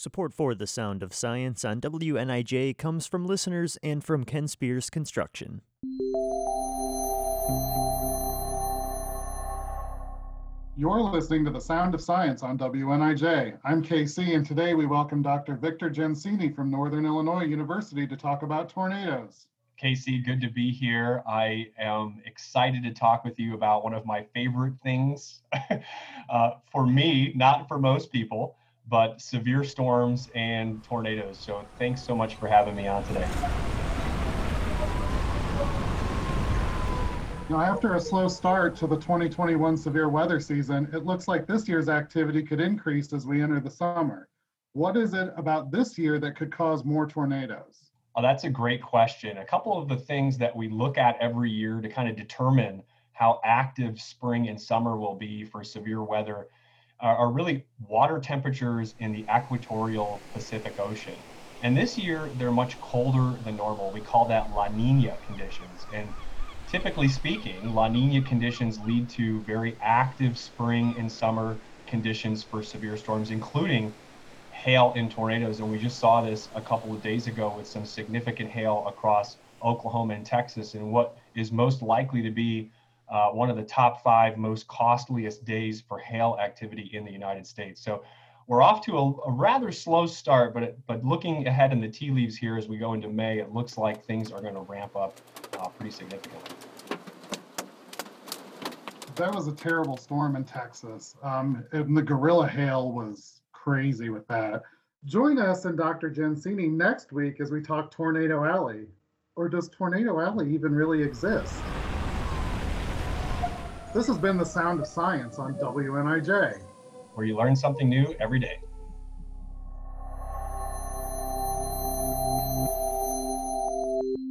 Support for The Sound of Science on WNIJ comes from listeners and from Ken Spears Construction. You're listening to The Sound of Science on WNIJ. I'm KC, and today we welcome Dr. Victor Gensini from Northern Illinois University to talk about tornadoes. KC, good to be here. I am excited to talk with you about one of my favorite things uh, for me, not for most people, but severe storms and tornadoes. So thanks so much for having me on today. Now, after a slow start to the 2021 severe weather season, it looks like this year's activity could increase as we enter the summer. What is it about this year that could cause more tornadoes? Oh, that's a great question. A couple of the things that we look at every year to kind of determine how active spring and summer will be for severe weather are, really water temperatures in the equatorial Pacific Ocean. And this year, they're much colder than normal. We call that La Nina conditions. And typically speaking, La Nina conditions lead to very active spring and summer conditions for severe storms, including hail and tornadoes. And we just saw this a couple of days ago with some significant hail across Oklahoma and Texas, and what is most likely to be uh, one of the top five most costliest days for hail activity in the United States. So we're off to a, a rather slow start, but it, but looking ahead in the tea leaves here as we go into May, it looks like things are going to ramp up uh, pretty significantly. That was a terrible storm in Texas, um, and the gorilla hail was crazy with that. Join us and Dr. Gensini next week as we talk Tornado Alley. Or does Tornado Alley even really exist? This has been The Sound of Science on WNIJ, where you learn something new every day.